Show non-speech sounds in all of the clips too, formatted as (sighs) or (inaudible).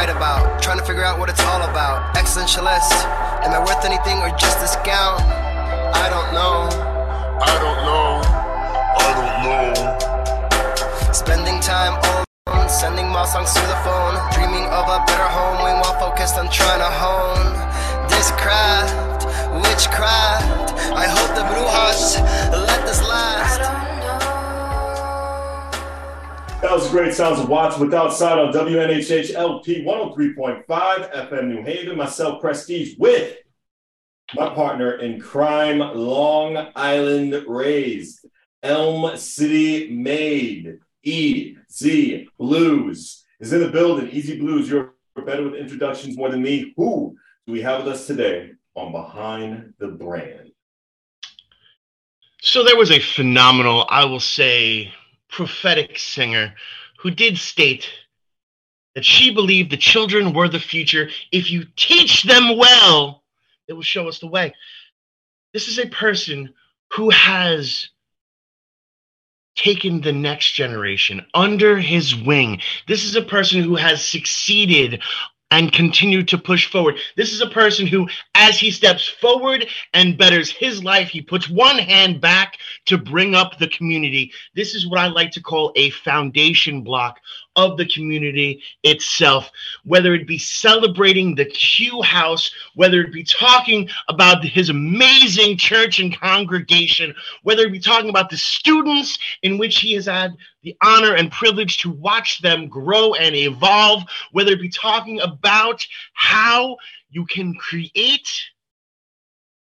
write about. Trying to figure out what it's all about. Existentialist. Am I worth anything or just a scout? I don't know. I don't know. I don't know. Spending time all alone, sending my songs through the phone. Dreaming of a better home while focused on trying to hone this craft, witchcraft. I hope the brujas let this last. That was great sounds of Watts with Outside on WNHH LP 103.5 FM New Haven. Myself, Prestige, with my partner in crime, Long Island raised, Elm City made, EZ Blues is in the building. Easy Blues, you're better with introductions more than me. Who do we have with us today on Behind the Brand? So there was a phenomenal, I will say, prophetic singer who did state that she believed the children were the future. If you teach them well, it will show us the way. This is a person who has taken the next generation under his wing. This is a person who has succeeded and continue to push forward. This is a person who, as he steps forward and betters his life, he puts one hand back to bring up the community. This is what I like to call a foundation block of the community itself, whether it be celebrating the Q House, whether it be talking about his amazing church and congregation, whether it be talking about the students in which he has had the honor and privilege to watch them grow and evolve, whether it be talking about how you can create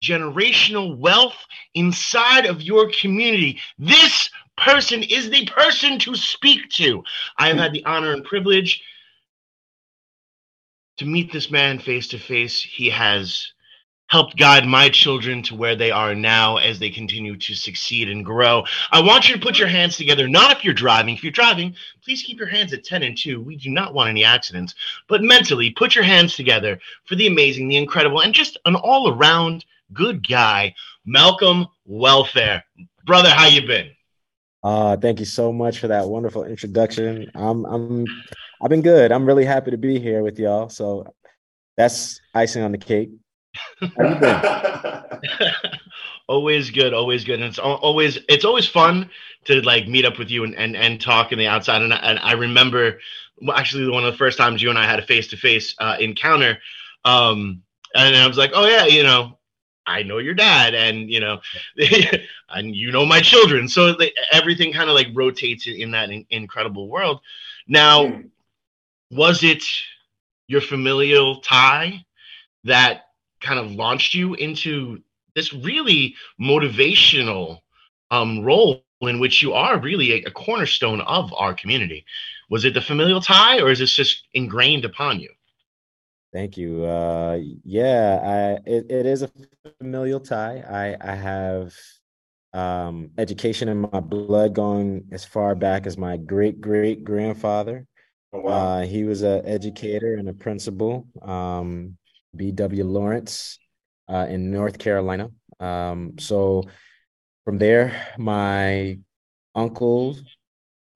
generational wealth inside of your community. This person is the person to speak to. I have hmm. had the honor and privilege to meet this man face to face. He has helped guide my children to where they are now as they continue to succeed and grow. I want you to put your hands together, not if you're driving. If you're driving, please keep your hands at 10 and 2. We do not want any accidents, but mentally, put your hands together for the amazing, the incredible, and just an all around good guy, Malcolm Welfare. Brother, how you been? Uh, thank you so much for that wonderful introduction. I'm I'm I've been good. I'm really happy to be here with y'all. So that's icing on the cake. (laughs) always good, always good. And it's always it's always fun to like meet up with you and and, and talk in the outside. And, and I remember actually one of the first times you and I had a face to face encounter. Um, and I was like, oh yeah, you know, I know your dad, and you know, (laughs) and you know my children. So everything kind of like rotates in that in- incredible world. Now, mm. was it your familial tie that kind of launched you into this really motivational um, role in which you are really a, a, cornerstone of our community. Was it the familial tie, or is this just ingrained upon you? Thank you. Uh, yeah, I, it, it is a familial tie. I, I have um, education in my blood going as far back as my great great grandfather. Oh, wow. uh, he was an educator and a principal. Um, B.W. Lawrence uh, in North Carolina. Um, so from there, my uncles,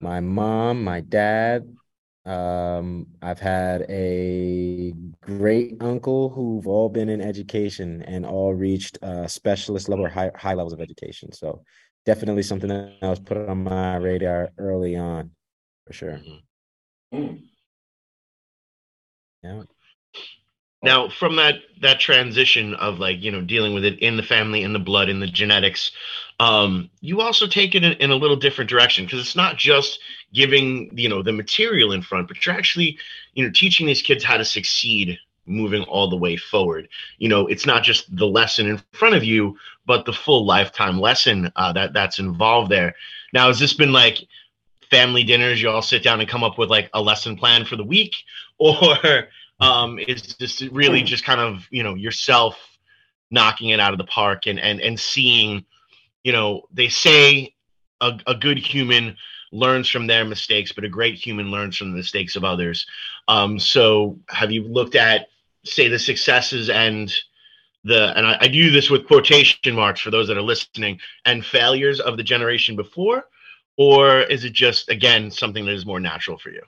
my mom, my dad. Um, I've had a great uncle who've all been in education and all reached uh, specialist level or high, high levels of education. So definitely something that I was put on my radar early on, for sure. Mm-hmm. Yeah. Now, from that that transition of like you know dealing with it in the family, in the blood, in the genetics, um, you also take it in, in a little different direction because it's not just giving you know the material in front, but you're actually you know teaching these kids how to succeed moving all the way forward. You know, it's not just the lesson in front of you, but the full lifetime lesson uh, that that's involved there. Now, has this been like family dinners? You all sit down and come up with like a lesson plan for the week, (laughs) or um, is this really just kind of you know yourself knocking it out of the park and and and seeing you know they say a, a good human learns from their mistakes but a great human learns from the mistakes of others. Um, so have you looked at say the successes and the and I, I do this with quotation marks for those that are listening and failures of the generation before or is it just again something that is more natural for you?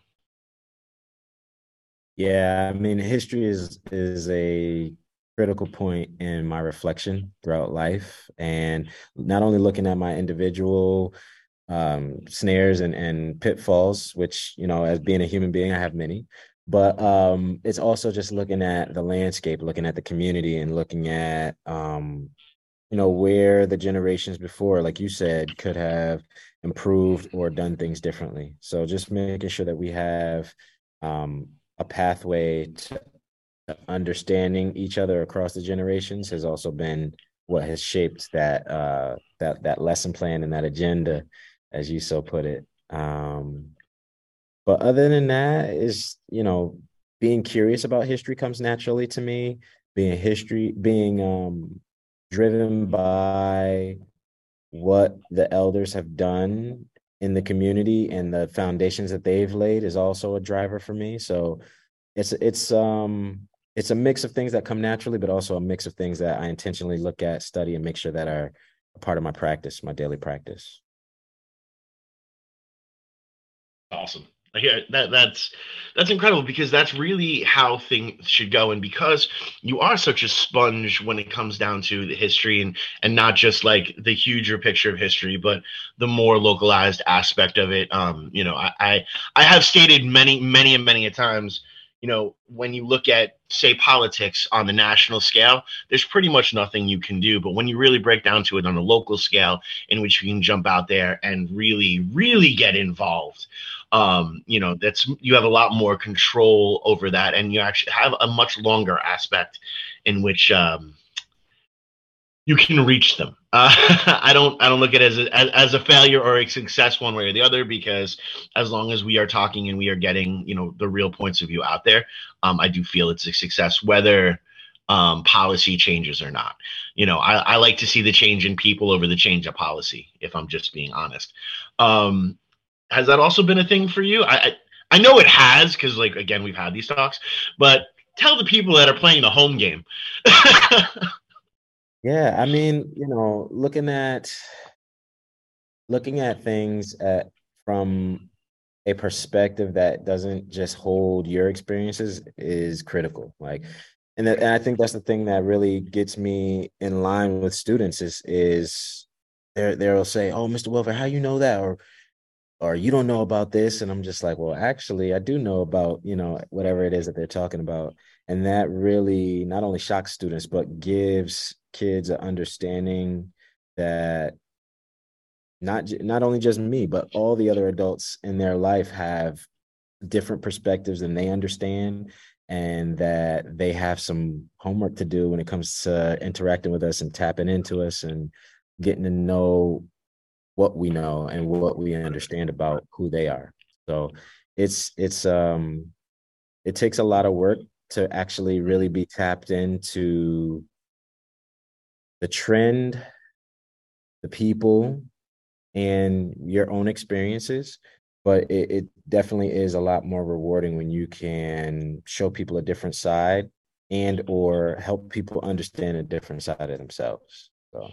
Yeah, I mean, history is is a critical point in my reflection throughout life, and not only looking at my individual um, snares and and pitfalls, which you know, as being a human being, I have many, but um, it's also just looking at the landscape, looking at the community, and looking at um, you know where the generations before, like you said, could have improved or done things differently. So just making sure that we have um, a pathway to understanding each other across the generations has also been what has shaped that uh, that that lesson plan and that agenda, as you so put it. Um, but other than that, is you know being curious about history comes naturally to me. Being history, being um, driven by what the elders have done in the community and the foundations that they've laid is also a driver for me. So it's it's um it's a mix of things that come naturally, but also a mix of things that I intentionally look at, study, and make sure that are a part of my practice, my daily practice. Awesome. Yeah, that that's that's incredible because that's really how things should go. And because you are such a sponge when it comes down to the history and and not just like the huger picture of history, but the more localized aspect of it. Um, you know, I I, I have stated many, many and many a times you know, when you look at, say, politics on the national scale, there's pretty much nothing you can do. But when you really break down to it on a local scale, in which you can jump out there and really, really get involved, um, you know, that's you have a lot more control over that, and you actually have a much longer aspect in which um, you can reach them. Uh, (laughs) I don't I don't look at it as a, as, a failure or a success one way or the other because as long as we are talking and we are getting you know the real points of view out there, um, I do feel it's a success whether um, policy changes or not. You know, I, I, like to see the change in people over the change of policy. If I'm just being honest, um, has that also been a thing for you? I I, I know it has because like again we've had these talks, but tell the people that are playing the home game. (laughs) Yeah, I mean, you know, looking at looking at things at from a perspective that doesn't just hold your experiences is critical. Like, and, that, and I think that's the thing that really gets me in line with students is is they they'll say, "Oh, Mr. Welfare, how you know that?" or or you don't know about this and i'm just like well actually i do know about you know whatever it is that they're talking about and that really not only shocks students but gives kids an understanding that not not only just me but all the other adults in their life have different perspectives than they understand and that they have some homework to do when it comes to interacting with us and tapping into us and getting to know what we know and what we understand about who they are. So it's it's um it takes a lot of work to actually really be tapped into the trend, the people, and your own experiences. But it, it definitely is a lot more rewarding when you can show people a different side and or help people understand a different side of themselves. So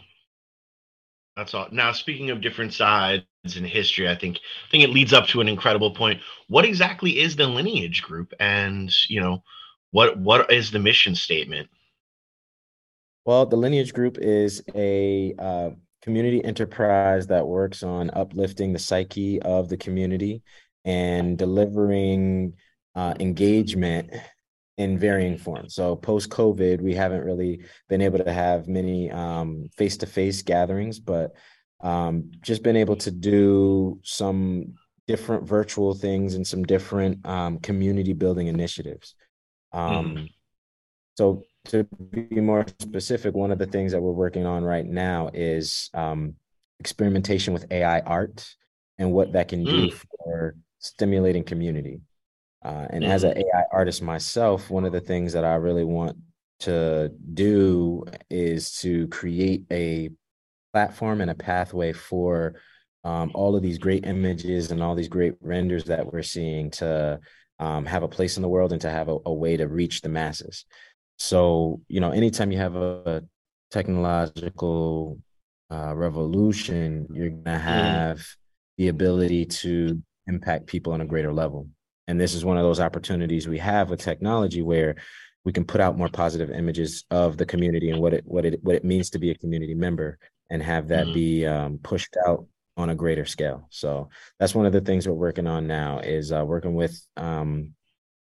that's all. Now, speaking of different sides in history, I think I think it leads up to an incredible point. What exactly is the lineage group, and you know, what what is the mission statement? Well, the Lineage Group is a uh, community enterprise that works on uplifting the psyche of the community and delivering uh, engagement in varying forms. So post COVID, we haven't really been able to have many face to face gatherings, but um, just been able to do some different virtual things and some different um, community building initiatives. Um, mm. So to be more specific, one of the things that we're working on right now is um, experimentation with AI art and what that can do mm. for stimulating community. Uh, and mm. as an AI artist myself, one of the things that I really want to do is to create a platform and a pathway for um, all of these great images and all these great renders that we're seeing to um, have a place in the world and to have a, a way to reach the masses. So, you know, anytime you have a technological uh, revolution, you're going to have mm. the ability to impact people on a greater level. and this is one of those opportunities we have with technology where we can put out more positive images of the community and what it what it what it means to be a community member and have that mm-hmm. be um, pushed out on a greater scale. So that's one of the things we're working on now is uh, working with um,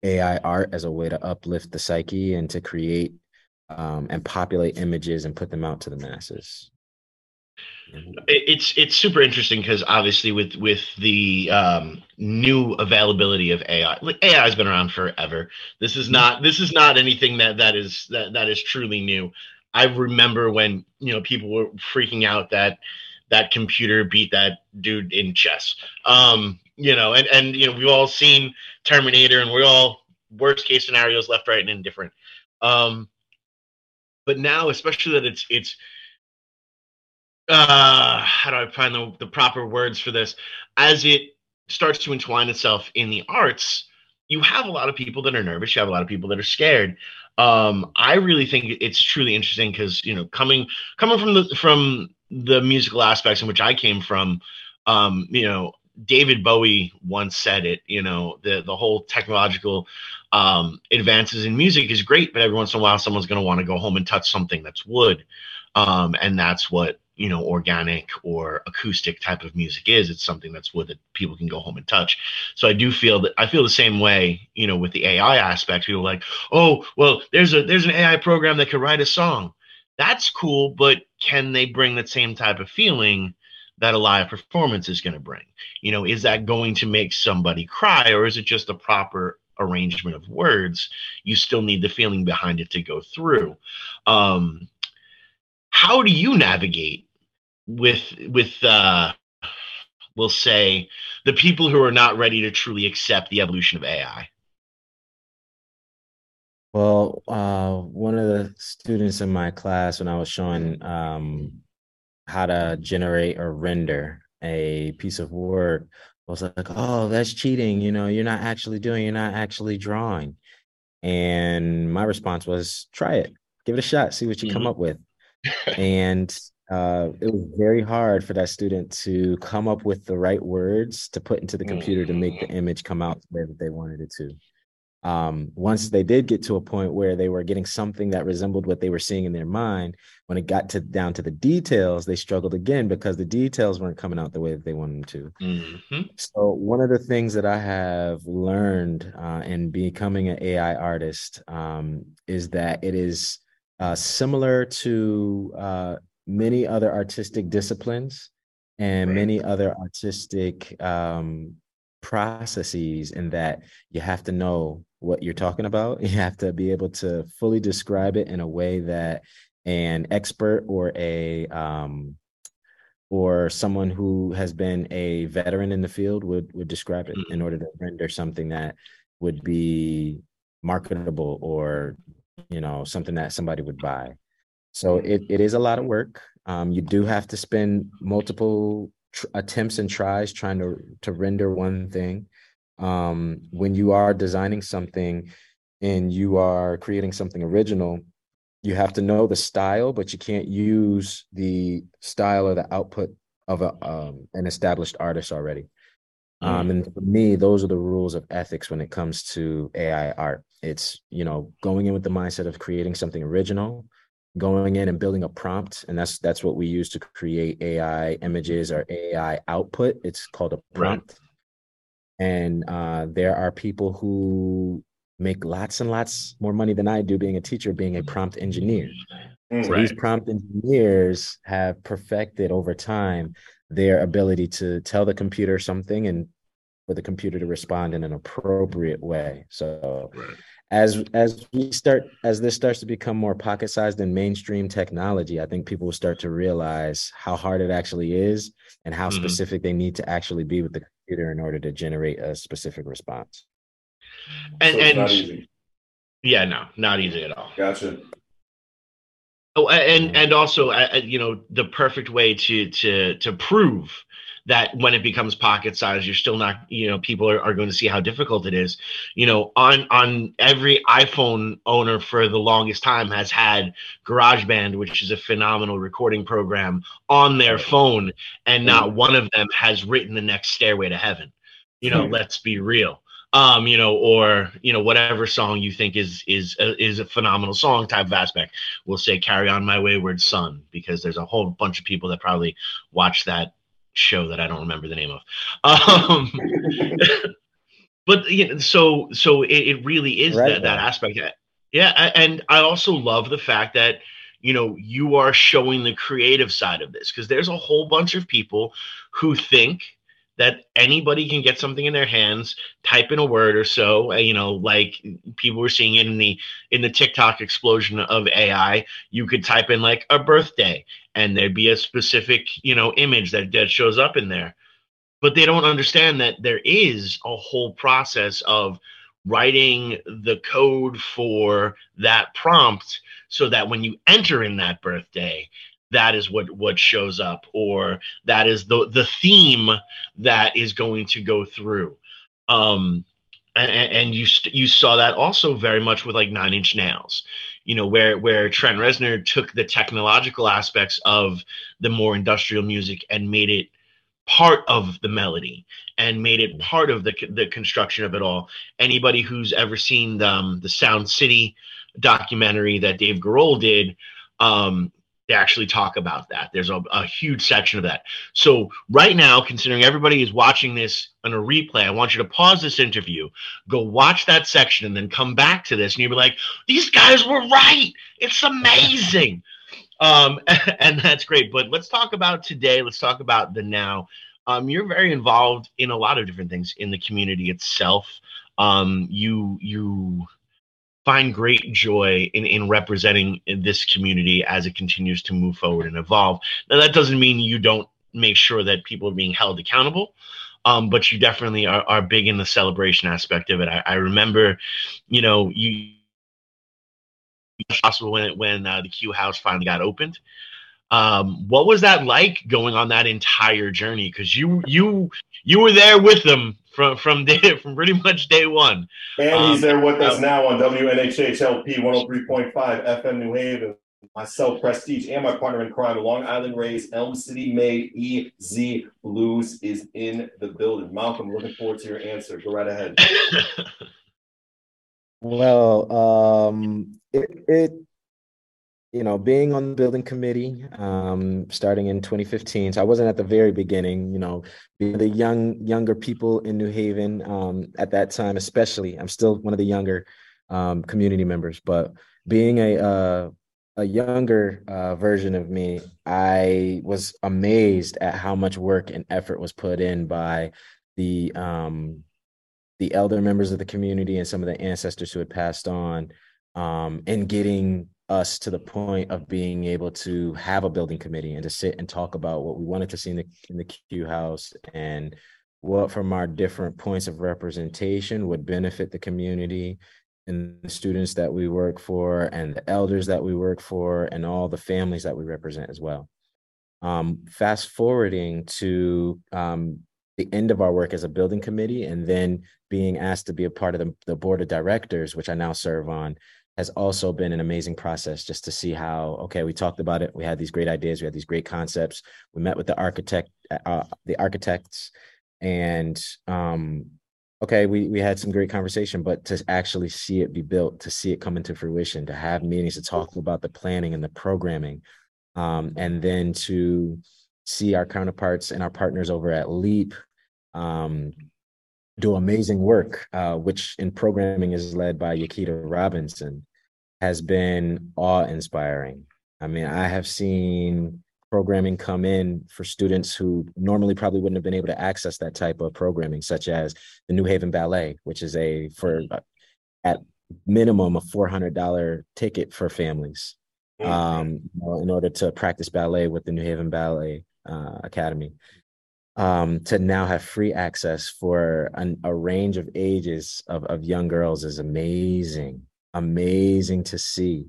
AI art as a way to uplift the psyche and to create um, and populate images and put them out to the masses. It's it's super interesting because obviously with with the um, new availability of AI, like AI has been around forever. This is not this is not anything that that is that that is truly new. I remember when you know people were freaking out that that computer beat that dude in chess. Um, you know, and and you know we've all seen Terminator, and we're all worst case scenarios left, right, and indifferent. Um, but now, especially that it's it's uh how do I find the, the proper words for this? As it starts to entwine itself in the arts, you have a lot of people that are nervous, you have a lot of people that are scared. Um, I really think it's truly interesting because you know, coming coming from the from the musical aspects in which I came from, um, you know, David Bowie once said it, you know, the the whole technological um, advances in music is great, but every once in a while someone's going to want to go home and touch something that's wood. Um, and that's what, you know, organic or acoustic type of music is. It's something that's wood that people can go home and touch. So I do feel that I feel the same way, you know, with the AI aspect. People like, oh, well, there's a there's an AI program that could write a song. That's cool, but can they bring that same type of feeling that a live performance is going to bring? You know, is that going to make somebody cry or is it just a proper arrangement of words? You still need the feeling behind it to go through. Um, how do you navigate with with uh, we'll say the people who are not ready to truly accept the evolution of AI? Well, uh, one of the students in my class, when I was showing um, how to generate or render a piece of work, was like, "Oh, that's cheating. You know, you're not actually doing. You're not actually drawing." And my response was, "Try it. Give it a shot. See what you mm-hmm. come up with." (laughs) and uh, it was very hard for that student to come up with the right words to put into the computer to make the mm. image come out the way that they wanted it to um, once they did get to a point where they were getting something that resembled what they were seeing in their mind, when it got to down to the details, they struggled again because the details weren't coming out the way that they wanted them to. Mm-hmm. So one of the things that I have learned uh, in becoming an AI artist um, is that it is uh, similar to uh, many other artistic disciplines and right. many other artistic um, processes in that you have to know what you're talking about. (laughs) You have to be able to fully describe it in a way that an expert or a um, or someone who has been a veteran in the field would would describe it in order to render something that would be marketable or you know something that somebody would buy. So it, it is a lot of work. Um, you do have to spend multiple tr- attempts and tries trying to to render one thing um, when you are designing something and you are creating something original, you have to know the style, but you can't use the style or the output of a, um, an established artist already. Mm. Um, and for me, those are the rules of ethics when it comes to AI art. It's you know going in with the mindset of creating something original, going in and building a prompt, and that's that's what we use to create AI images or AI output. It's called a prompt. And uh, there are people who make lots and lots more money than I do being a teacher, being a prompt engineer. Mm, so right. these prompt engineers have perfected over time their ability to tell the computer something and for the computer to respond in an appropriate way. So right. as as we start as this starts to become more pocket sized and mainstream technology, I think people will start to realize how hard it actually is and how mm-hmm. specific they need to actually be with the computer in order to generate a specific response. And, so and yeah, no, not easy at all. Gotcha. Oh, and and also, uh, you know, the perfect way to to to prove that when it becomes pocket size, you're still not, you know, people are, are going to see how difficult it is. You know, on on every iPhone owner for the longest time has had GarageBand, which is a phenomenal recording program, on their phone, and not one of them has written the next Stairway to Heaven. You know, let's be real. um, you know, or you know, whatever song you think is is a, is a phenomenal song type of aspect. We'll say "Carry On My Wayward Son" because there's a whole bunch of people that probably watch that show that I don't remember the name of. Um, (laughs) but you know, so so it, it really is right, that, that aspect. Yeah, and I also love the fact that you know you are showing the creative side of this because there's a whole bunch of people who think that anybody can get something in their hands, type in a word or so, uh, you know, like people were seeing in the in the TikTok explosion of AI, you could type in like a birthday and there'd be a specific, you know, image that, that shows up in there. But they don't understand that there is a whole process of writing the code for that prompt so that when you enter in that birthday that is what what shows up or that is the the theme that is going to go through. Um and, and you you saw that also very much with like nine inch nails you know where where trent reznor took the technological aspects of the more industrial music and made it part of the melody and made it part of the the construction of it all. Anybody who's ever seen the, um, the sound city documentary that dave grohl did um, they actually talk about that. There's a, a, huge section of that. So right now, considering everybody is watching this on a replay, I want you to pause this interview, go watch that section, and then come back to this, and you'll be like, "These guys were right. It's amazing." (laughs) um, (laughs) and that's great. But let's talk about today. Let's talk about the now. Um, you're very involved in a lot of different things in the community itself. Um, you you find great joy in, in representing this community as it continues to move forward and evolve. Now, that doesn't mean you don't make sure that people are being held accountable. Um, but you definitely are, are big in the celebration aspect of it. I, I remember, you know, you possible when when uh, the Q House finally got opened. Um, what was that like going on that entire journey? Because you you you were there with them from from day (laughs) from pretty much day one. And um, he's there with us now on WNHHLP 103.5 FM New Haven. Myself, Prestige, and my partner in crime, Long Island Rays, Elm City made EZ Blues is in the building. Malcolm, looking forward to your answer. Go right ahead. (laughs) well, um, it, it you know, being on the building committee, um, starting in 2015. So I wasn't at the very beginning, you know, being the young, younger people in New Haven um, at that time, especially. I'm still one of the younger um, community members, but being a uh, a younger uh, version of me, I was amazed at how much work and effort was put in by the um, the elder members of the community and some of the ancestors who had passed on um, in getting us to the point of being able to have a building committee and to sit and talk about what we wanted to see in the in the Q house and what from our different points of representation would benefit the community and the students that we work for and the elders that we work for and all the families that we represent as well. Um, fast forwarding to um, the end of our work as a building committee and then being asked to be a part of the, the board of directors, which I now serve on, has also been an amazing process just to see how okay we talked about it. We had these great ideas. We had these great concepts. We met with the architect uh, the architects and um okay we we had some great conversation but to actually see it be built to see it come into fruition to have meetings to talk about the planning and the programming um and then to see our counterparts and our partners over at leap um do amazing work, uh, which in programming is led by Yakita Robinson, has been awe inspiring. I mean, I have seen programming come in for students who normally probably wouldn't have been able to access that type of programming, such as the New Haven Ballet, which is a for uh, at minimum a four hundred dollar ticket for families mm-hmm. um, in order to practice ballet with the New Haven Ballet uh, Academy um, to now have free access for an, a range of ages of, of young girls is amazing. Amazing to see.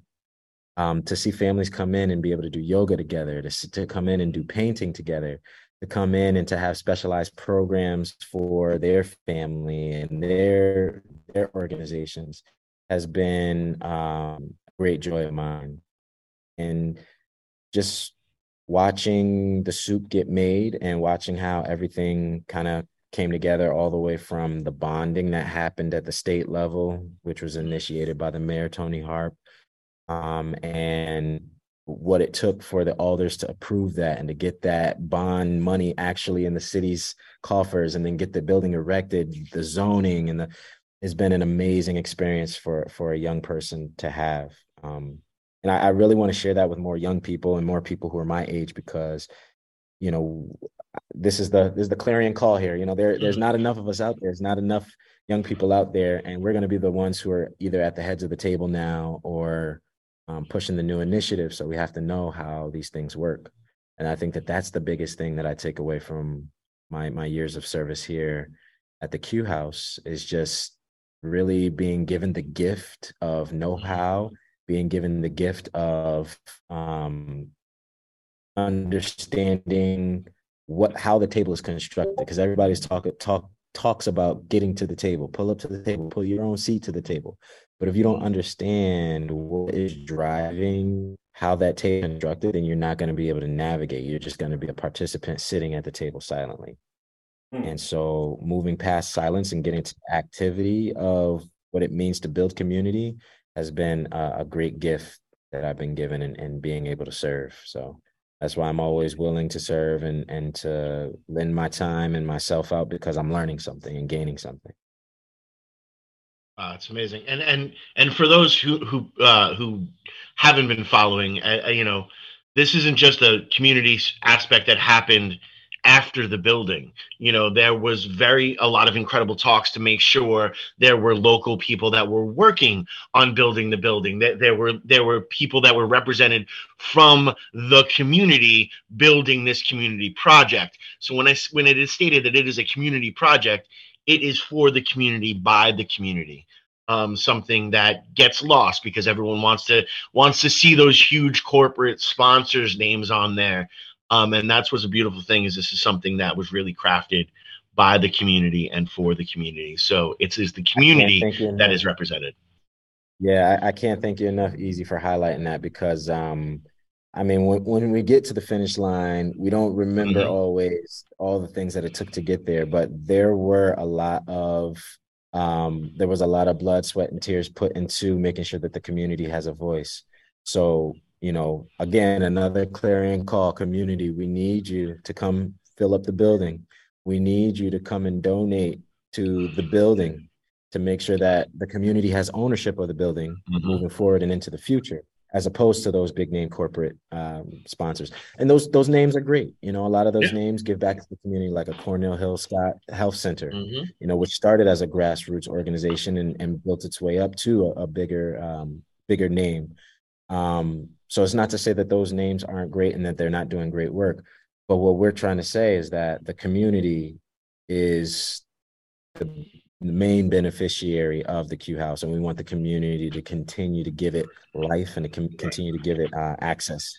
Um, to see families come in and be able to do yoga together, to, to come in and do painting together, to come in and to have specialized programs for their family and their their organizations has been um, a great joy of mine. And just watching the soup get made and watching how everything kind of came together all the way from the bonding that happened at the state level, which was initiated by the mayor, Toni Harp, um, and what it took for the alders to approve that and to get that bond money actually in the city's coffers and then get the building erected, the zoning and the has been an amazing experience for for a young person to have. Um, and I, I really want to share that with more young people and more people who are my age because, you know, this is the this is the clarion call here. You know, there there's not enough of us out there. There's not enough young people out there, and we're going to be the ones who are either at the heads of the table now or um, pushing the new initiative. So we have to know how these things work. And I think that that's the biggest thing that I take away from my my years of service here at the Q House is just really being given the gift of know-how, being given the gift of um, understanding what how the table is constructed because everybody's talk talk talks about getting to the table. Pull up to the table pull your own seat to the table. But if you don't understand what is driving how that table is constructed then you're not going to be able to navigate. You're just going to be a participant sitting at the table silently. Hmm. and so moving past silence and getting to activity of what it means to build community has been a, a great gift that i've been given and, and being able to serve so that's why I'm always willing to serve and and to lend my time and myself out because I'm learning something and gaining something. Wow, it's amazing. And and and for those who who uh, who haven't been following, uh, you know, this isn't just a community aspect that happened after the building. You know, there was very a lot of incredible talks to make sure there were local people that were working on building the building. That there were there were people that were represented from the community building this community project. So when I when it is stated that it is a community project, it is for the community by the community. Um, something that gets lost because everyone wants to wants to see those huge corporate sponsors names on there um, and that's what's a beautiful thing is this is something that was really crafted by the community and for the community. So it's is the community that is represented. Yeah, I, I, can't thank you enough, Easy, for highlighting that because um, I mean, when, when we get to the finish line, we don't remember mm-hmm. always all the things that it took to get there, but there were a lot of um, there was a lot of blood, sweat, and tears put into making sure that the community has a voice. So you know, again, another clarion call community. We need you to come fill up the building. We need you to come and donate to the building to make sure that the community has ownership of the building mm-hmm. moving forward and into the future, as opposed to those big name corporate um, sponsors. And those those names are great. You know, a lot of those yeah. names give back to the community, like a Cornell Hill Scott Health Center, mm-hmm. you know, which started as a grassroots organization and, and built its way up to a, a bigger um, bigger name. Um, so it's not to say that those names aren't great and that they're not doing great work. But what we're trying to say is that the community is the main beneficiary of the Q House, and we want the community to continue to give it life and to com- continue to give it uh, access.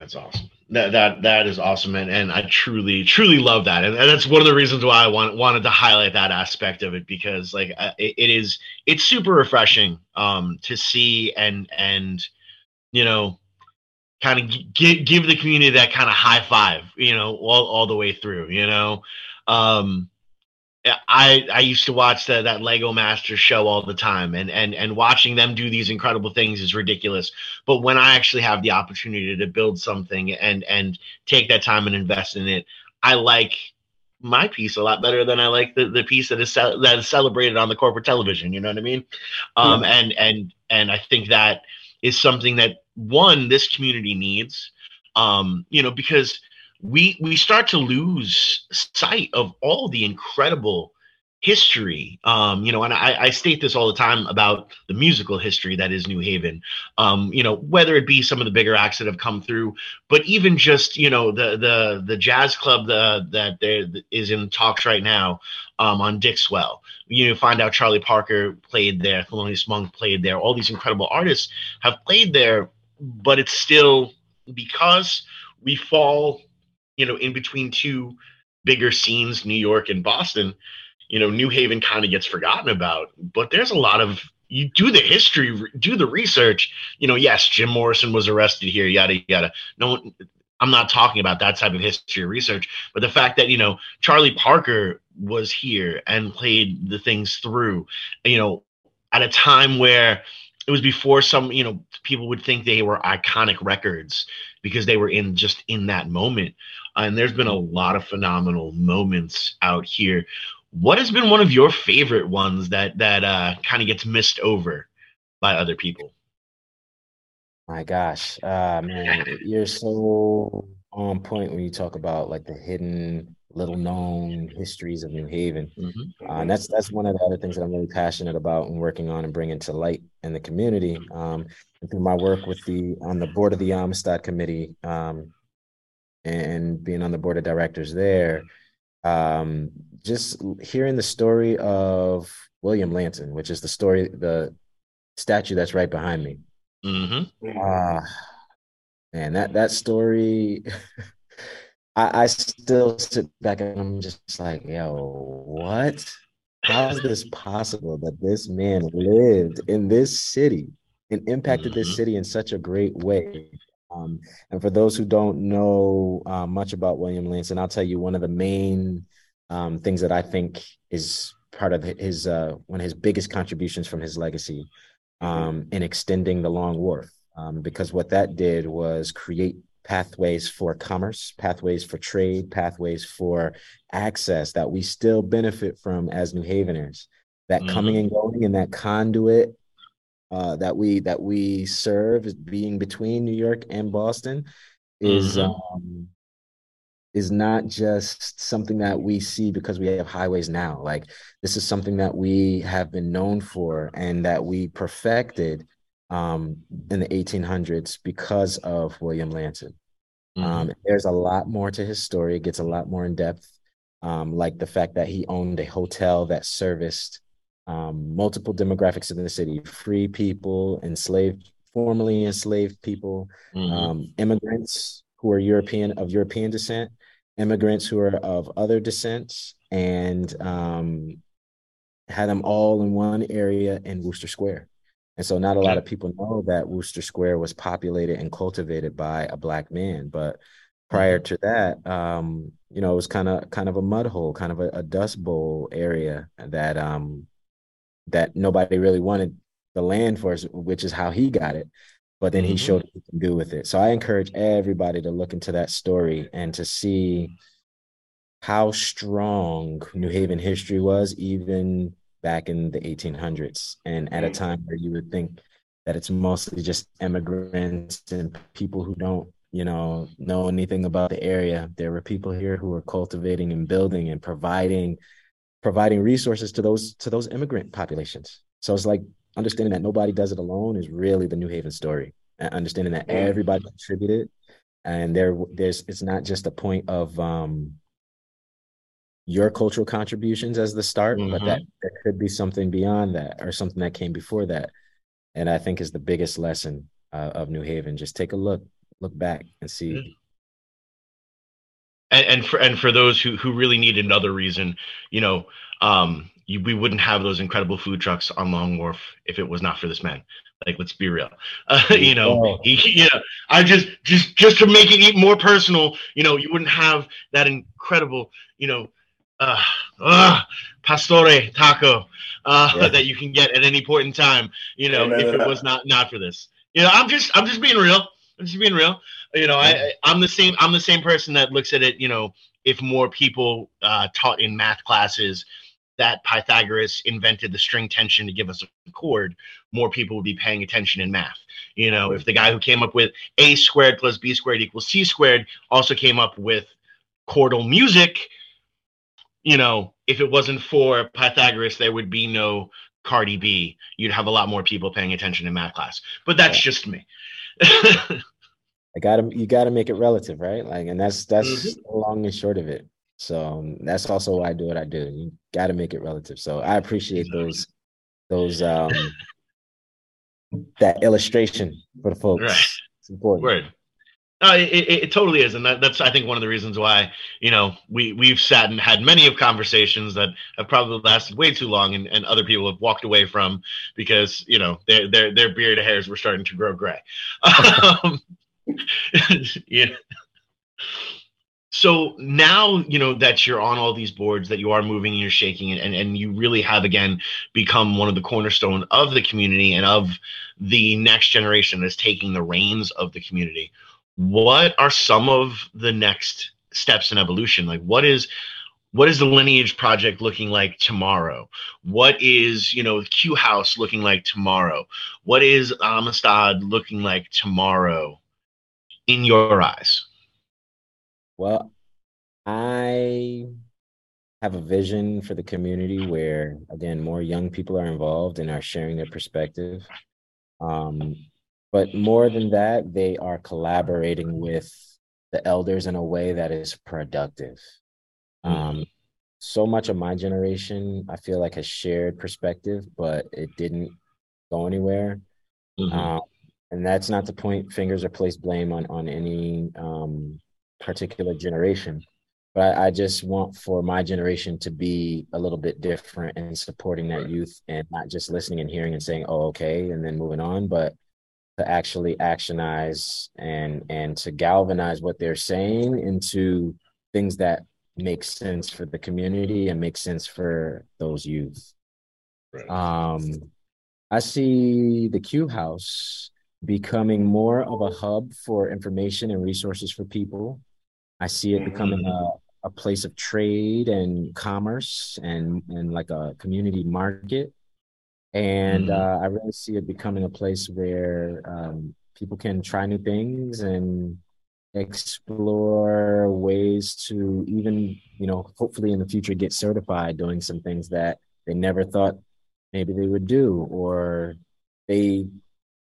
That's awesome. That that that is awesome, and and I truly truly love that, and, and that's one of the reasons why I want, wanted to highlight that aspect of it because like it, it is it's super refreshing um to see and and you know kind of give give the community that kind of high five you know all all the way through you know? Um I I used to watch the, that Lego Master show all the time, and and and watching them do these incredible things is ridiculous. But when I actually have the opportunity to build something and and take that time and invest in it, I like my piece a lot better than I like the, the piece that is ce- that is celebrated on the corporate television. You know what I mean? Um, yeah. And and and I think that is something that one this community needs. Um, you know, because we we start to lose sight of all the incredible history um you know and I, I state this all the time about the musical history that is new haven um you know whether it be some of the bigger acts that have come through but even just you know the the the jazz club the, that there is in talks right now um on dixwell. You know find out charlie parker played there thelonious monk played there all these incredible artists have played there but it's still because we fall you know, in between two bigger scenes, New York and Boston, you know, New Haven kind of gets forgotten about. But there's a lot of you do the history, do the research. You know, yes, Jim Morrison was arrested here, yada yada. No I'm not talking about that type of history or research, but the fact that, you know, Charlie Parker was here and played the things through, you know, at a time where it was before some, you know, people would think they were iconic records because they were in just in that moment. And there's been a lot of phenomenal moments out here. What has been one of your favorite ones that that uh, kind of gets missed over by other people? My gosh, uh, man, you're so on point when you talk about like the hidden, little known histories of New Haven. Mm-hmm. Uh, and that's that's one of the other things that I'm really passionate about and working on and bringing to light in the community. Um, through my work with the on the board of the Amistad Committee um, and being on the board of directors there, um, just hearing the story of William Lanson, which is the story, the statue that's right behind me. Mm-hmm. Ah, man, that that story. (laughs) I, I still sit back and I'm just like, yo, what? How is this (laughs) possible that this man lived in this city and impacted this Mhm. city in such a great way? Um, and for those who don't know uh, much about William Lanson, I'll tell you one of the main um, things that I think is part of his uh, one of his biggest contributions from his legacy um, in extending the Long Wharf. Um, because what that did was create pathways for commerce, pathways for trade, pathways for access that we still benefit from as New Haveners. That coming and going and that conduit uh, that we that we serve as being between New York and Boston is Mhm. um, is not just something that we see because we have highways now. Like this is something that we have been known for and that we perfected um, in the 1800s because of William Lanson. Mm-hmm. Um, there's a lot more to his story. It gets a lot more in depth, um, like the fact that he owned a hotel that serviced um, multiple demographics in the city: free people, enslaved, formerly enslaved people, Mhm. um, immigrants who are European of European descent, immigrants who are of other descents, and um, had them all in one area in Worcester Square. And so, not a lot of people know that Worcester Square was populated and cultivated by a black man. But prior to that, um, you know, it was kind of kind of a mud hole, kind of a, a dust bowl area that um, that nobody really wanted the land for, which is how he got it. But then he Mhm. showed what he can do with it. So I encourage everybody to look into that story and to see how strong New Haven history was, even back in the 1800s, and at a time where you would think that it's mostly just immigrants and people who don't, you know, know anything about the area. There were people here who were cultivating and building and providing providing resources to those to those immigrant populations. So it's like understanding that nobody does it alone is really the New Haven story. And understanding that everybody contributed, and there there's it's not just a point of um your cultural contributions as the start, but that there could be something beyond that or something that came before that. And I think is the biggest lesson uh, of New Haven. Just take a look, look back and see. and, and for and for those who who really need another reason, you know, um, you, we wouldn't have those incredible food trucks on Long Wharf if it was not for this man. Like, let's be real. (laughs) Uh, you know, he, you know, I just just just to make it even more personal, you know, you wouldn't have that incredible, you know, uh, uh pastore taco uh, Yeah. that you can get at any point in time. You know, if it was not not for this. You know, I'm just I'm just being real. I'm just being real. You know, I- I'm the same I'm the same person that looks at it. You know, if more people uh, taught in math classes that Pythagoras invented the string tension to give us a chord, more people would be paying attention in math. You know, if the guy who came up with a squared plus b squared equals c squared also came up with chordal music, you know, if it wasn't for Pythagoras, there would be no Cardi B. You'd have a lot more people paying attention in math class. But that's just me. I gotta you gotta make it relative, right? Like, and that's that's Mhm. the long and short of it. So um, that's also why I do what I do. You gotta make it relative. So I appreciate those those um that illustration for the folks. Right. It's important. Word. It, it, it totally is, and that, that's I think one of the reasons why you know we we've sat and had many of conversations that have probably lasted way too long, and, and other people have walked away from because you know their their their beard hairs were starting to grow gray. Um, (laughs) yeah, so now you know that you're on all these boards that you are moving and you're shaking and, and you really have again become one of the cornerstone of the community and of the next generation that's taking the reins of the community what are some of the next steps in evolution? Like what is what is the lineage project looking like tomorrow? What is you know q house looking like tomorrow? What is amistad looking like tomorrow in your eyes? Well, I have a vision for the community where, again, more young people are involved and are sharing their perspective. Um, but more than that, they are collaborating with the elders in a way that is productive. Mm-hmm. Um, so much of my generation, I feel like, has shared perspective, but it didn't go anywhere. Mm-hmm. Um, and that's not to point fingers or place blame on on any um, particular generation. But I, I just want for my generation to be a little bit different and supporting that youth and not just listening and hearing and saying, oh, okay, and then moving on, but to actually actionize and and to galvanize what they're saying into things that make sense for the community and make sense for those youth. Right. Um, I see the Q House becoming more of a hub for information and resources for people. I see it becoming a, a place of trade and commerce and, and like a community market. And mm-hmm. uh, I really see it becoming a place where um, people can try new things and explore ways to even, you know, hopefully in the future get certified doing some things that they never thought maybe they would do or they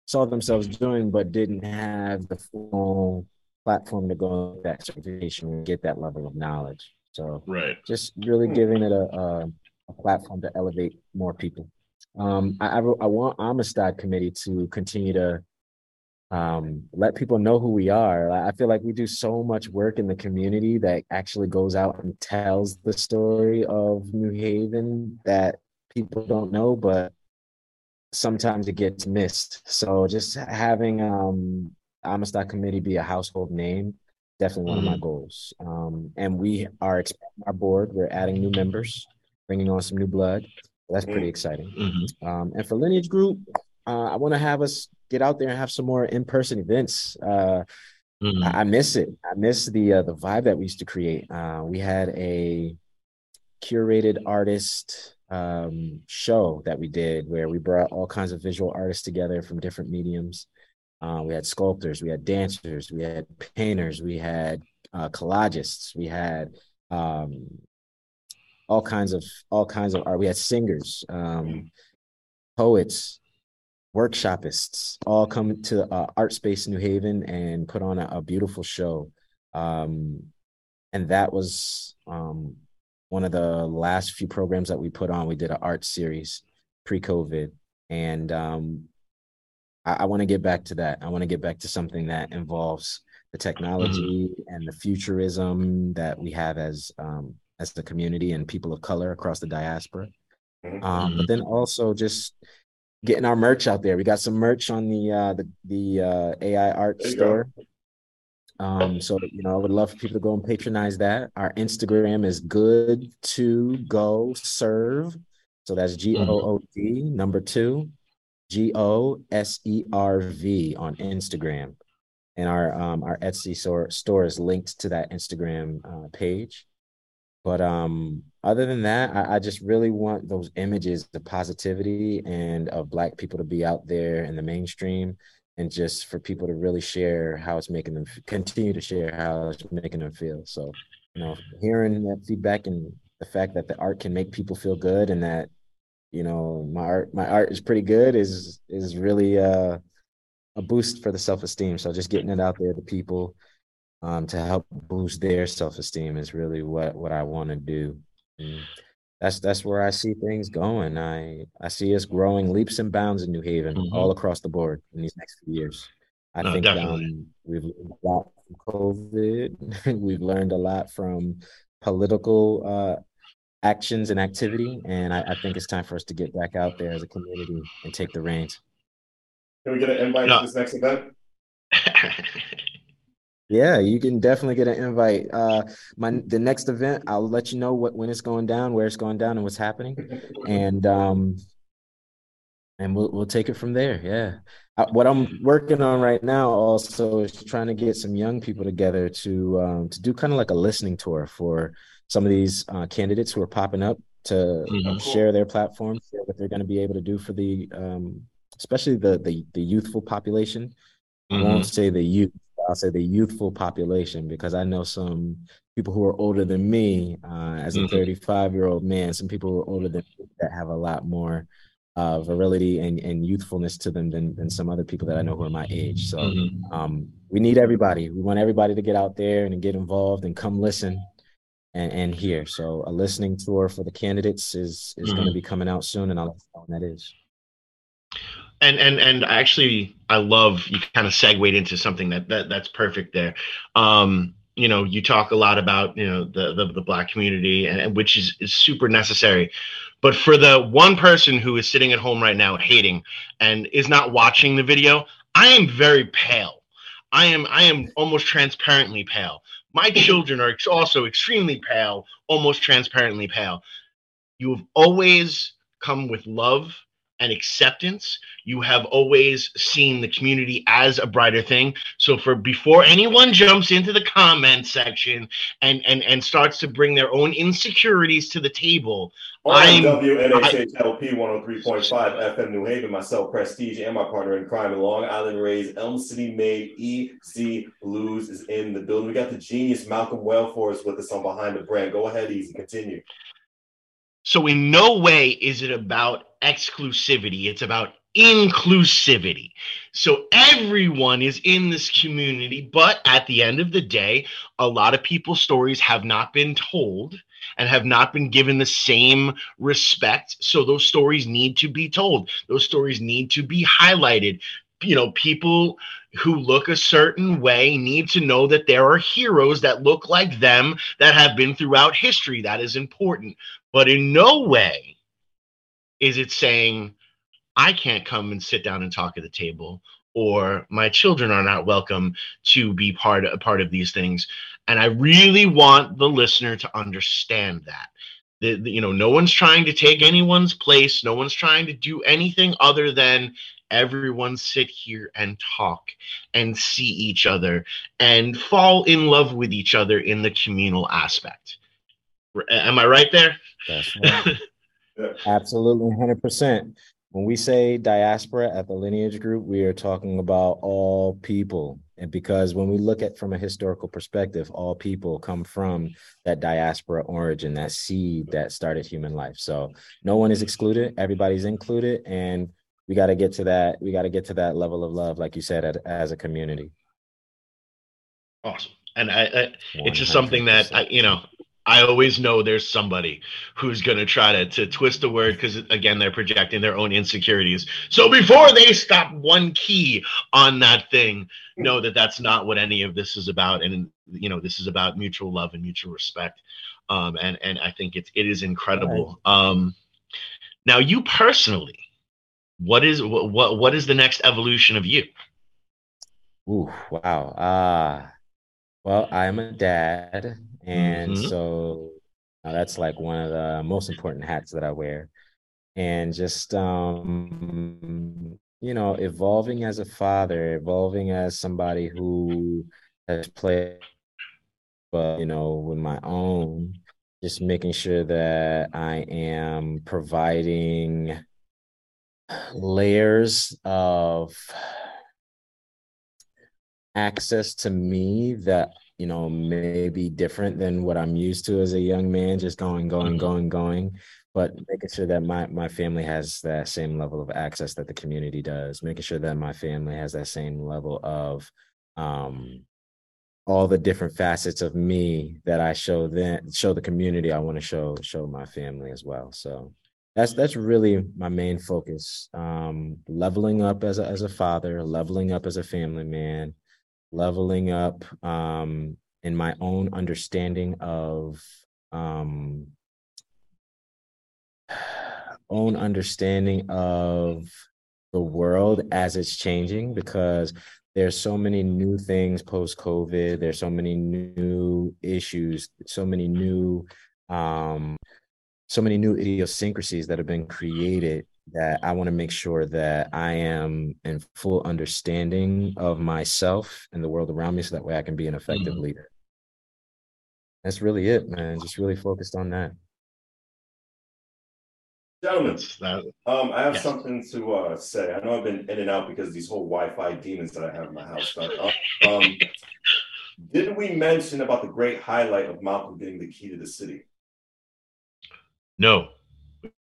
saw themselves doing but didn't have the full platform to go that certification and get that level of knowledge. So right, just really giving it a, a, a platform to elevate more people. Um, I, I, I want Amistad committee to continue to um, let people know who we are. I feel like we do so much work in the community that actually goes out and tells the story of New Haven that people don't know, but sometimes it gets missed. So just having um, Amistad Committee be a household name. Definitely one mm-hmm. of my mm-hmm. goals. Um, and we are expanding our board. We're adding new members, bringing on some new blood. That's pretty mm-hmm. exciting. Mm-hmm. Um, and for Lineage Group, uh, I want to have us get out there and have some more in-person events. Uh, mm-hmm. I, I, miss it. I miss the uh, the vibe that we used to create. Uh, we had a curated artist um, show that we did where we brought all kinds of visual artists together from different mediums uh, we had sculptors, we had dancers, we had painters, we had uh, collagists, we had um, all kinds of all kinds of art. We had singers, um, poets, workshopists, all come to uh, Artspace New Haven and put on a, a beautiful show. Um, and that was um, one of the last few programs that we put on. We did an art series pre-COVID, and um, I, I want to get back to that. I want to get back to something that involves the technology mm-hmm. and the futurism that we have as um, as the community and people of color across the diaspora. Mm-hmm. Um, but then also just getting our merch out there. We got some merch on the uh, the the uh, AI art store. Um, so you know, I would love for people to go and patronize that. Our Instagram is good to go serve. So that's G O O D number two G O S E R V on Instagram, and our um, our Etsy store store is linked to that Instagram uh, page. But um, other than that, I, I just really want those images of positivity and of Black people to be out there in the mainstream, and just for people to really share how it's making them continue to share how it's making them feel. So, you know, hearing that feedback and the fact that the art can make people feel good and that you know my art my art is pretty good is is really uh, a boost for the self-esteem so just getting it out there to people um, to help boost their self-esteem is really what what i want to do and that's that's where i see things going i i see us growing leaps and bounds in new haven mm-hmm. all across the board in these next few years i no, think um, we've learned a lot from covid (laughs) we've learned a lot from political uh, actions and activity. And I, I, think it's time for us to get back out there as a community and take the reins. Can we get an invite no. to this next event? (laughs) Yeah, you can definitely get an invite. Uh, my the next event, I'll let you know what when it's going down, where it's going down, and what's happening, and um, and we'll we'll take it from there. Yeah, uh, what I'm working on right now also is trying to get some young people together to um, to do kind of like a listening tour for some of these uh, candidates who are popping up to mm-hmm. share their platform, share what they're going to be able to do for the um, especially the the, the youthful population. Mm-hmm. I won't mm-hmm. say the youth I'll say the youthful population because I know some people who are older than me uh, as a mm-hmm. 35 year old man, some people who are older than me that have a lot more uh, virility and, and youthfulness to them than, than some other people that I know who are my age. So mm-hmm. um, we need everybody. We want everybody to get out there and get involved and come listen and, and hear. So a listening tour for the candidates is is mm-hmm. going to be coming out soon, and I'll let you know when that is and and and actually i love you kind of segued into something that, that that's perfect there. Um you know you talk a lot about you know the the, the black community and, and which is, is super necessary. But for the one person who is sitting at home right now hating and is not watching the video i am very pale. I am i am almost transparently pale. My (clears throat) children are also extremely pale almost transparently pale. You have always come with love and acceptance you have always seen the community as a brighter thing so for before anyone jumps into the comment section and and and starts to bring their own insecurities to the table I'm WNHHLP 103.5 FM New Haven, myself, Prestige, and my partner in crime in Long Island Rays, Elm City made EZ Blues is in the building. We got the genius Malcolm Welfare with us on Behind the Brand. Go ahead, Easy, continue. So, in no way is it about exclusivity, it's about inclusivity. So, everyone is in this community, but at the end of the day, a lot of people's stories have not been told and have not been given the same respect. So, those stories need to be told, those stories need to be highlighted. You know, people who look a certain way need to know that there are heroes that look like them that have been throughout history. That is important. But in no way is it saying, I can't come and sit down and talk at the table, or my children are not welcome to be part of, part of these things. And I really want the listener to understand that. The, the, you know, no one's trying to take anyone's place. No one's trying to do anything other than everyone sit here and talk and see each other and fall in love with each other in the communal aspect. Am I right there? (laughs) Right. Absolutely, 100%. When we say diaspora at the lineage group, we are talking about all people. And because when we look at from a historical perspective, all people come from that diaspora origin, that seed that started human life. So no one is excluded, everybody's included. And we got to get to that, we got to get to that level of love, like you said, as a community. Awesome. And I, I it's just something that I, you know, I always know there's somebody who's going to try to, to twist the word because, again, they're projecting their own insecurities. So before they stop one key on that thing, know that that's not what any of this is about. And, you know, this is about mutual love and mutual respect. Um, and, and I think it's, it is incredible. Um, now, you personally, what is what, what what is the next evolution of you? Ooh, wow. Uh well, I'm a dad. And mm-hmm. so uh, that's like one of the most important hats that I wear. And just, um, you know, evolving as a father, evolving as somebody who has played, but, you know, with my own, just making sure that I am providing layers of access to me that you know, maybe different than what I'm used to as a young man, just going, going, mm-hmm. going, going. But making sure that my my family has that same level of access that the community does, making sure that my family has that same level of um all the different facets of me that I show them show the community I want to show show my family as well. So that's that's really my main focus. Um leveling up as a as a father, leveling up as a family man, leveling up um, in my own understanding of um, (sighs) own understanding of the world as it's changing because there's so many new things post COVID. There's so many new issues, so many new, um, so many new idiosyncrasies that have been created that I want to make sure that I am in full understanding of myself and the world around me so that way I can be an effective mm-hmm. leader. That's really it, man. Just really focused on that. Gentlemen, um, I have yes. something to uh, say. I know I've been in and out because these whole Wi-Fi demons that I have in my house. um, didn't we mention about the great highlight of Malcolm getting the key to the city? No,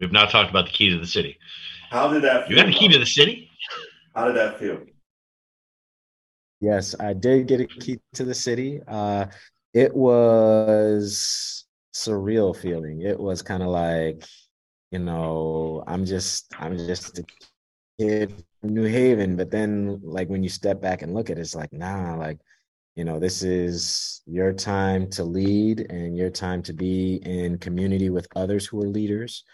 we've not talked about the key to the city. How did that? you got the key to the city. How did that feel? Yes, I did get a key to the city. Uh, it was surreal feeling. It was kind of like you know, I'm just I'm just a kid from New Haven. But then like when you step back and look at it, it's like, nah, like, you know, this is your time to lead and your time to be in community with others who are leaders.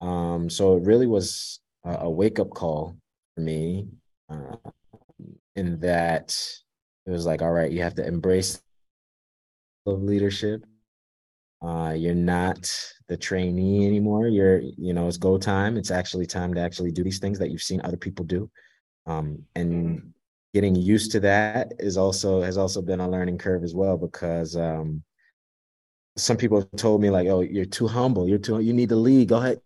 Um, so it really was a, a wake up call for me uh, in that it was like, all right, you have to embrace of leadership uh, you're not the trainee anymore. You're, you know, it's go time. It's actually time to actually do these things that you've seen other people do. Um, and getting used to that is also has also been a learning curve as well because um, some people told me like, "Oh, you're too humble. You're too. You need to lead. Go ahead."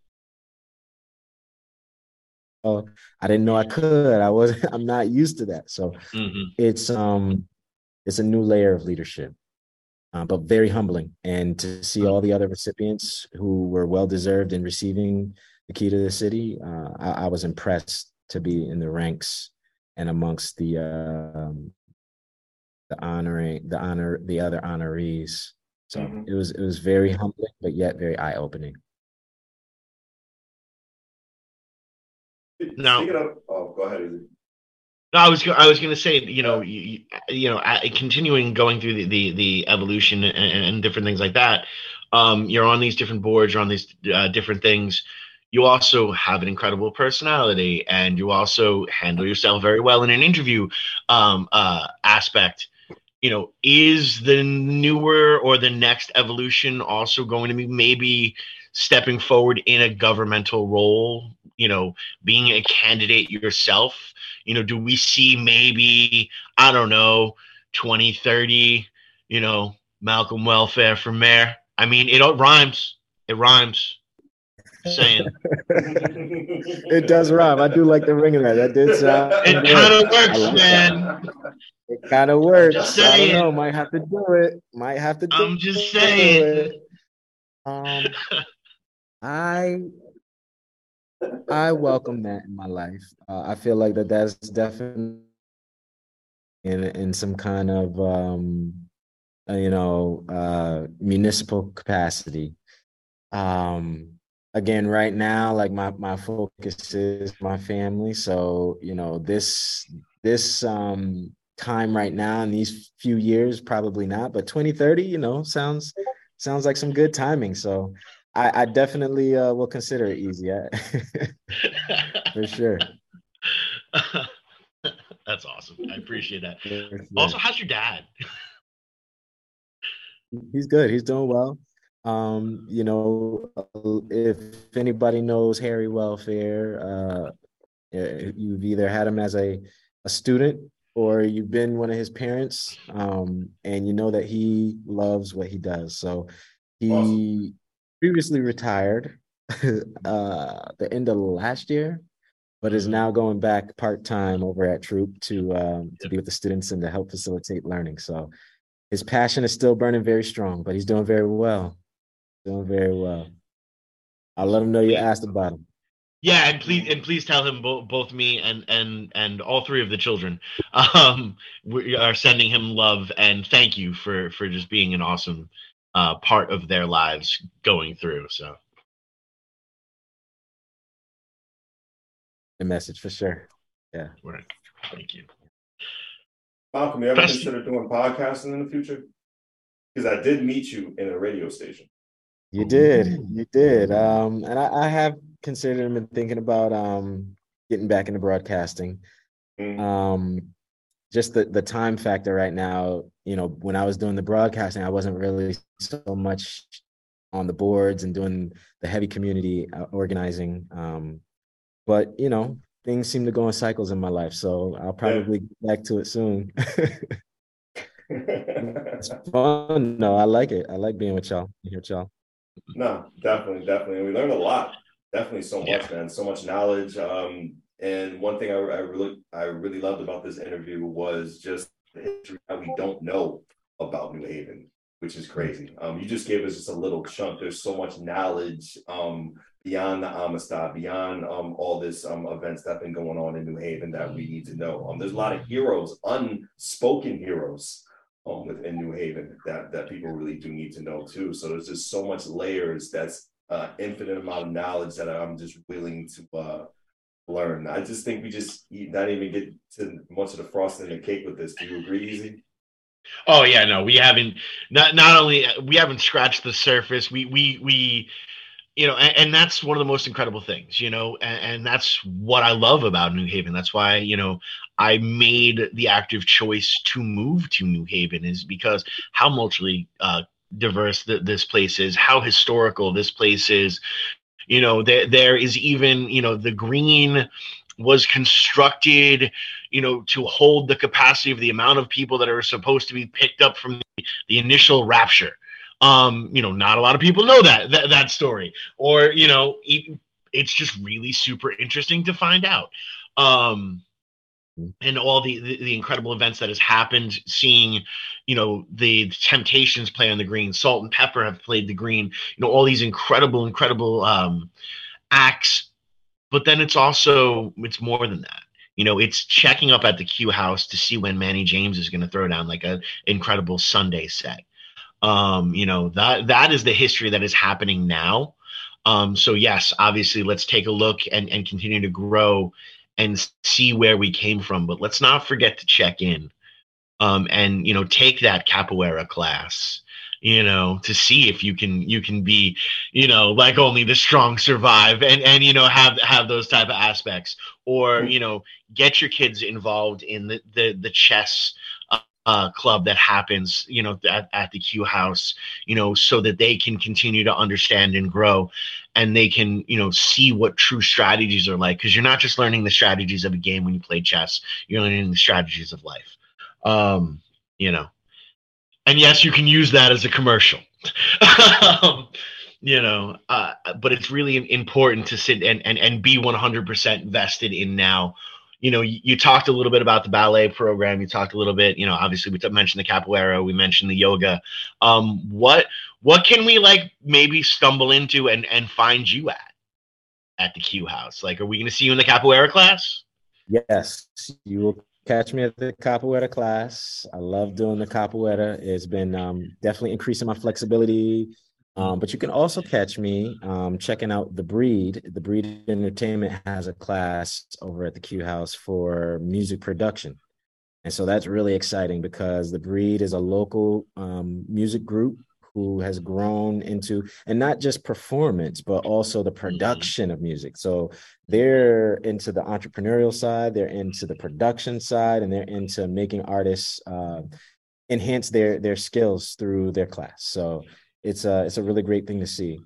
Oh, I didn't know I could. I was. (laughs) I'm not used to that. So mm-hmm. it's um, it's a new layer of leadership uh, but very humbling. And to see all the other recipients who were well deserved in receiving the key to the city, uh, I, I, was impressed to be in the ranks and amongst the um, the honoring the honor the other honorees. So mm-hmm. it was it was very humbling, but yet very eye Now, of, oh, go ahead. No, I was I was going to say, you know, you, you know, continuing going through the the, the evolution and, and, different things like that. Um, you're on these different boards, you're on these uh, different things. You also have an incredible personality, and you also handle yourself very well in an interview um, uh, aspect. You know, is the newer or the next evolution also going to be maybe stepping forward in a governmental role? You know, being a candidate yourself you know, do we see maybe, I don't know, 20, 30, you know, Malcolm Welfare for mayor? I mean, it all rhymes. It rhymes. (laughs) Saying it does rhyme. I do like the ring of that. That did sound. It kind of works, man. That. It kind of works. I don't know. Might have to do it. Might have to do I'm just saying. It. Um, (laughs) I I welcome that in my life. Uh, I feel like that that's definitely in in some kind of um, uh, you know uh, municipal capacity. Um, again, right now, like my my focus is my family. So you know this this um, time right now in these few years probably not, but 2030, you know, sounds sounds like some good timing. So I, I definitely uh, will consider it easy. (laughs) For sure. (laughs) That's awesome. I appreciate that. Also, how's your dad? He's good. He's doing well. Um, you know, if anybody knows Harry Welfare, uh, you've either had him as a, a student or you've been one of his parents, um, and you know that he loves what he does. So he awesome previously retired (laughs) uh, the end of last year, but is now going back part time over at Troup to um, to be with the students and to help facilitate learning. So his passion is still burning very strong, but he's doing very well. Doing very well. I'll let him know you asked about him. Yeah, and please and please tell him both both me and and and all three of the children (laughs) um we are sending him love and thank you for for just being an awesome uh, part of their lives going through. So, a message for sure. Yeah. Right. Thank you. Malcolm, you ever Best... consider doing podcasting in the future? Because I did meet you in a radio station. You did. You did. Um, and I, I have considered and been thinking about um, getting back into broadcasting. Mm-hmm. Um, just the the time factor right now. You know, when I was doing the broadcasting, I wasn't really so much on the boards and doing the heavy community uh, organizing. Um, but you know, things seem to go in cycles in my life, so I'll probably yeah. get back to it soon. (laughs) it's (laughs) fun. No, I like it. I like being with y'all. Here with y'all. No, definitely, definitely. We learned a lot. Definitely so much, yeah. man. So much knowledge. Um, and one thing I, I really, I really loved about this interview was just the history that we don't know about New Haven, which is crazy. Um, you just gave us just a little chunk. There's so much knowledge um, beyond the Amistad, beyond um, all this um, events that have been going on in New Haven that we need to know. Um, there's a lot of heroes, unspoken heroes um, within New Haven that that people really do need to know too. So there's just so much layers that's uh, infinite amount of knowledge that I'm just willing to uh, learn. I just think we just not even get to much of the frosting and the cake with this. Do you agree, Easy? Oh yeah, no, we haven't. Not not only we haven't scratched the surface. We we we you know, and, and, that's one of the most incredible things, you know, and, and, that's what I love about New Haven. That's why, you know, I made the active choice to move to New Haven is because how multi uh, diverse th- this place is, how historical this place is. You know, there there is even, you know, the green was constructed, you know, to hold the capacity of the amount of people that are supposed to be picked up from the, the initial rapture um, you know, not a lot of people know that that, that story, or you know, it, it's just really super interesting to find out. Um, and all the, the, the incredible events that has happened, seeing, you know, the Temptations play on the green, Salt-N-Pepa have played the green, you know, all these incredible, incredible um, acts. But then it's also it's more than that. You know, it's checking up at the Q House to see when Manny James is going to throw down like an incredible Sunday set um, you know, that that is the history that is happening now. Um, so yes, obviously let's take a look and, and continue to grow and see where we came from. But let's not forget to check in um, and you know take that capoeira class you know to see if you can you can be you know like only the strong survive and and you know have have those type of aspects or you know get your kids involved in the the, the chess uh, club that happens, you know, at, at the Q House, you know, so that they can continue to understand and grow, and they can, you know, see what true strategies are like. Because you're not just learning the strategies of a game when you play chess; you're learning the strategies of life. Um, you know, and yes, you can use that as a commercial. um, (laughs) you know, uh, but it's really important to sit and and and be 100% vested in now you know, you, you, talked a little bit about the ballet program. You talked a little bit, you know, obviously we mentioned the capoeira, we mentioned the yoga. Um, what what can we like maybe stumble into and and find you at at the Q House? Like, are we going to see you in the capoeira class? Yes, you will catch me at the capoeira class. I love doing the capoeira. It's been um, definitely increasing my flexibility um, but you can also catch me um, checking out The Breed. The Breed Entertainment has a class over at the Q House for music production. And so that's really exciting because The Breed is a local um, music group who has grown into, and not just performance, but also the mm-hmm. production of music. So they're into the entrepreneurial side, they're into the production side, and they're into making artists uh, enhance their their skills through their class. So it's a it's a really great thing to see.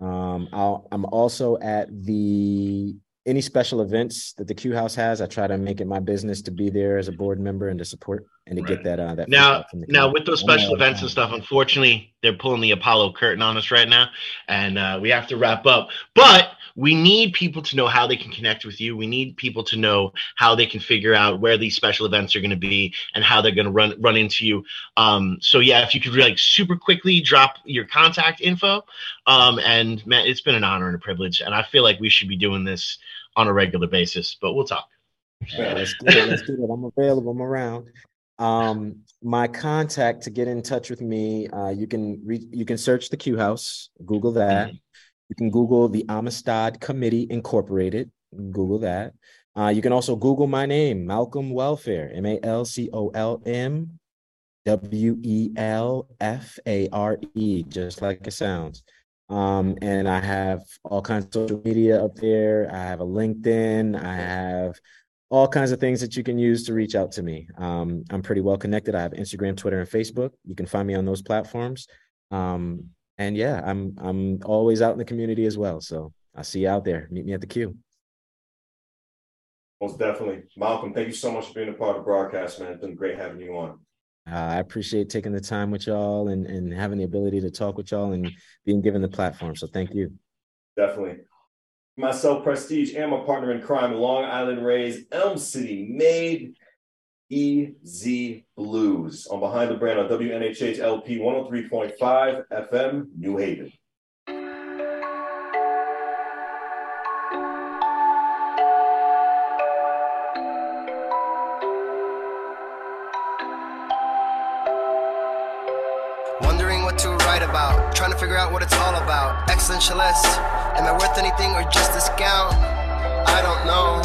Um, I'll, I'm also at the any special events that the Q House has. I try to make it my business to be there as a board member and to support and to right. get that uh, that now now with those special events and stuff. Unfortunately, they're pulling the Apollo curtain on us right now, and uh, we have to wrap up. But we need people to know how they can connect with you. We need people to know how they can figure out where these special events are going to be and how they're going to run run into you. Um, so yeah, if you could like super quickly drop your contact info. Um, and man, it's been an honor and a privilege, and I feel like we should be doing this on a regular basis. But we'll talk. Yeah, let's do it. Let's do it. I'm available. I'm around. Um, my contact to get in touch with me, uh, you can re- you can search the Q House, Google that. Mm-hmm. You can Google the Amistad Committee Incorporated. Google that. Uh, you can also Google my name, Malcolm Welfare, M A L C O L M W E L F A R E, just like it sounds. Um, and I have all kinds of social media up there. I have a LinkedIn. I have all kinds of things that you can use to reach out to me. Um, I'm pretty well connected. I have Instagram, Twitter, and Facebook. You can find me on those platforms. Um, and yeah, I'm I'm always out in the community as well. So I'll see you out there. Meet me at the queue. Most definitely. Malcolm, thank you so much for being a part of the broadcast, man. It's been great having you on. Uh, I appreciate taking the time with y'all and, and having the ability to talk with y'all and being given the platform. So thank you. Definitely. Myself, Prestige, and my partner in crime, Long Island Rays, Elm City made EZ Blues on Behind the Brand on WNHH LP 103.5 FM, New Haven. Wondering what to write about, trying to figure out what it's all about. Existentialist, am I worth anything or just discount? I don't know.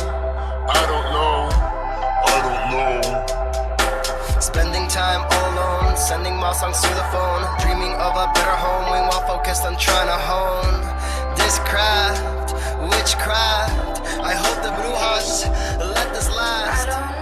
I don't know. I don't know. Spending time alone, sending my songs through the phone. Dreaming of a better home, we while focused on trying to hone this craft, witchcraft. I hope the brujas let this last.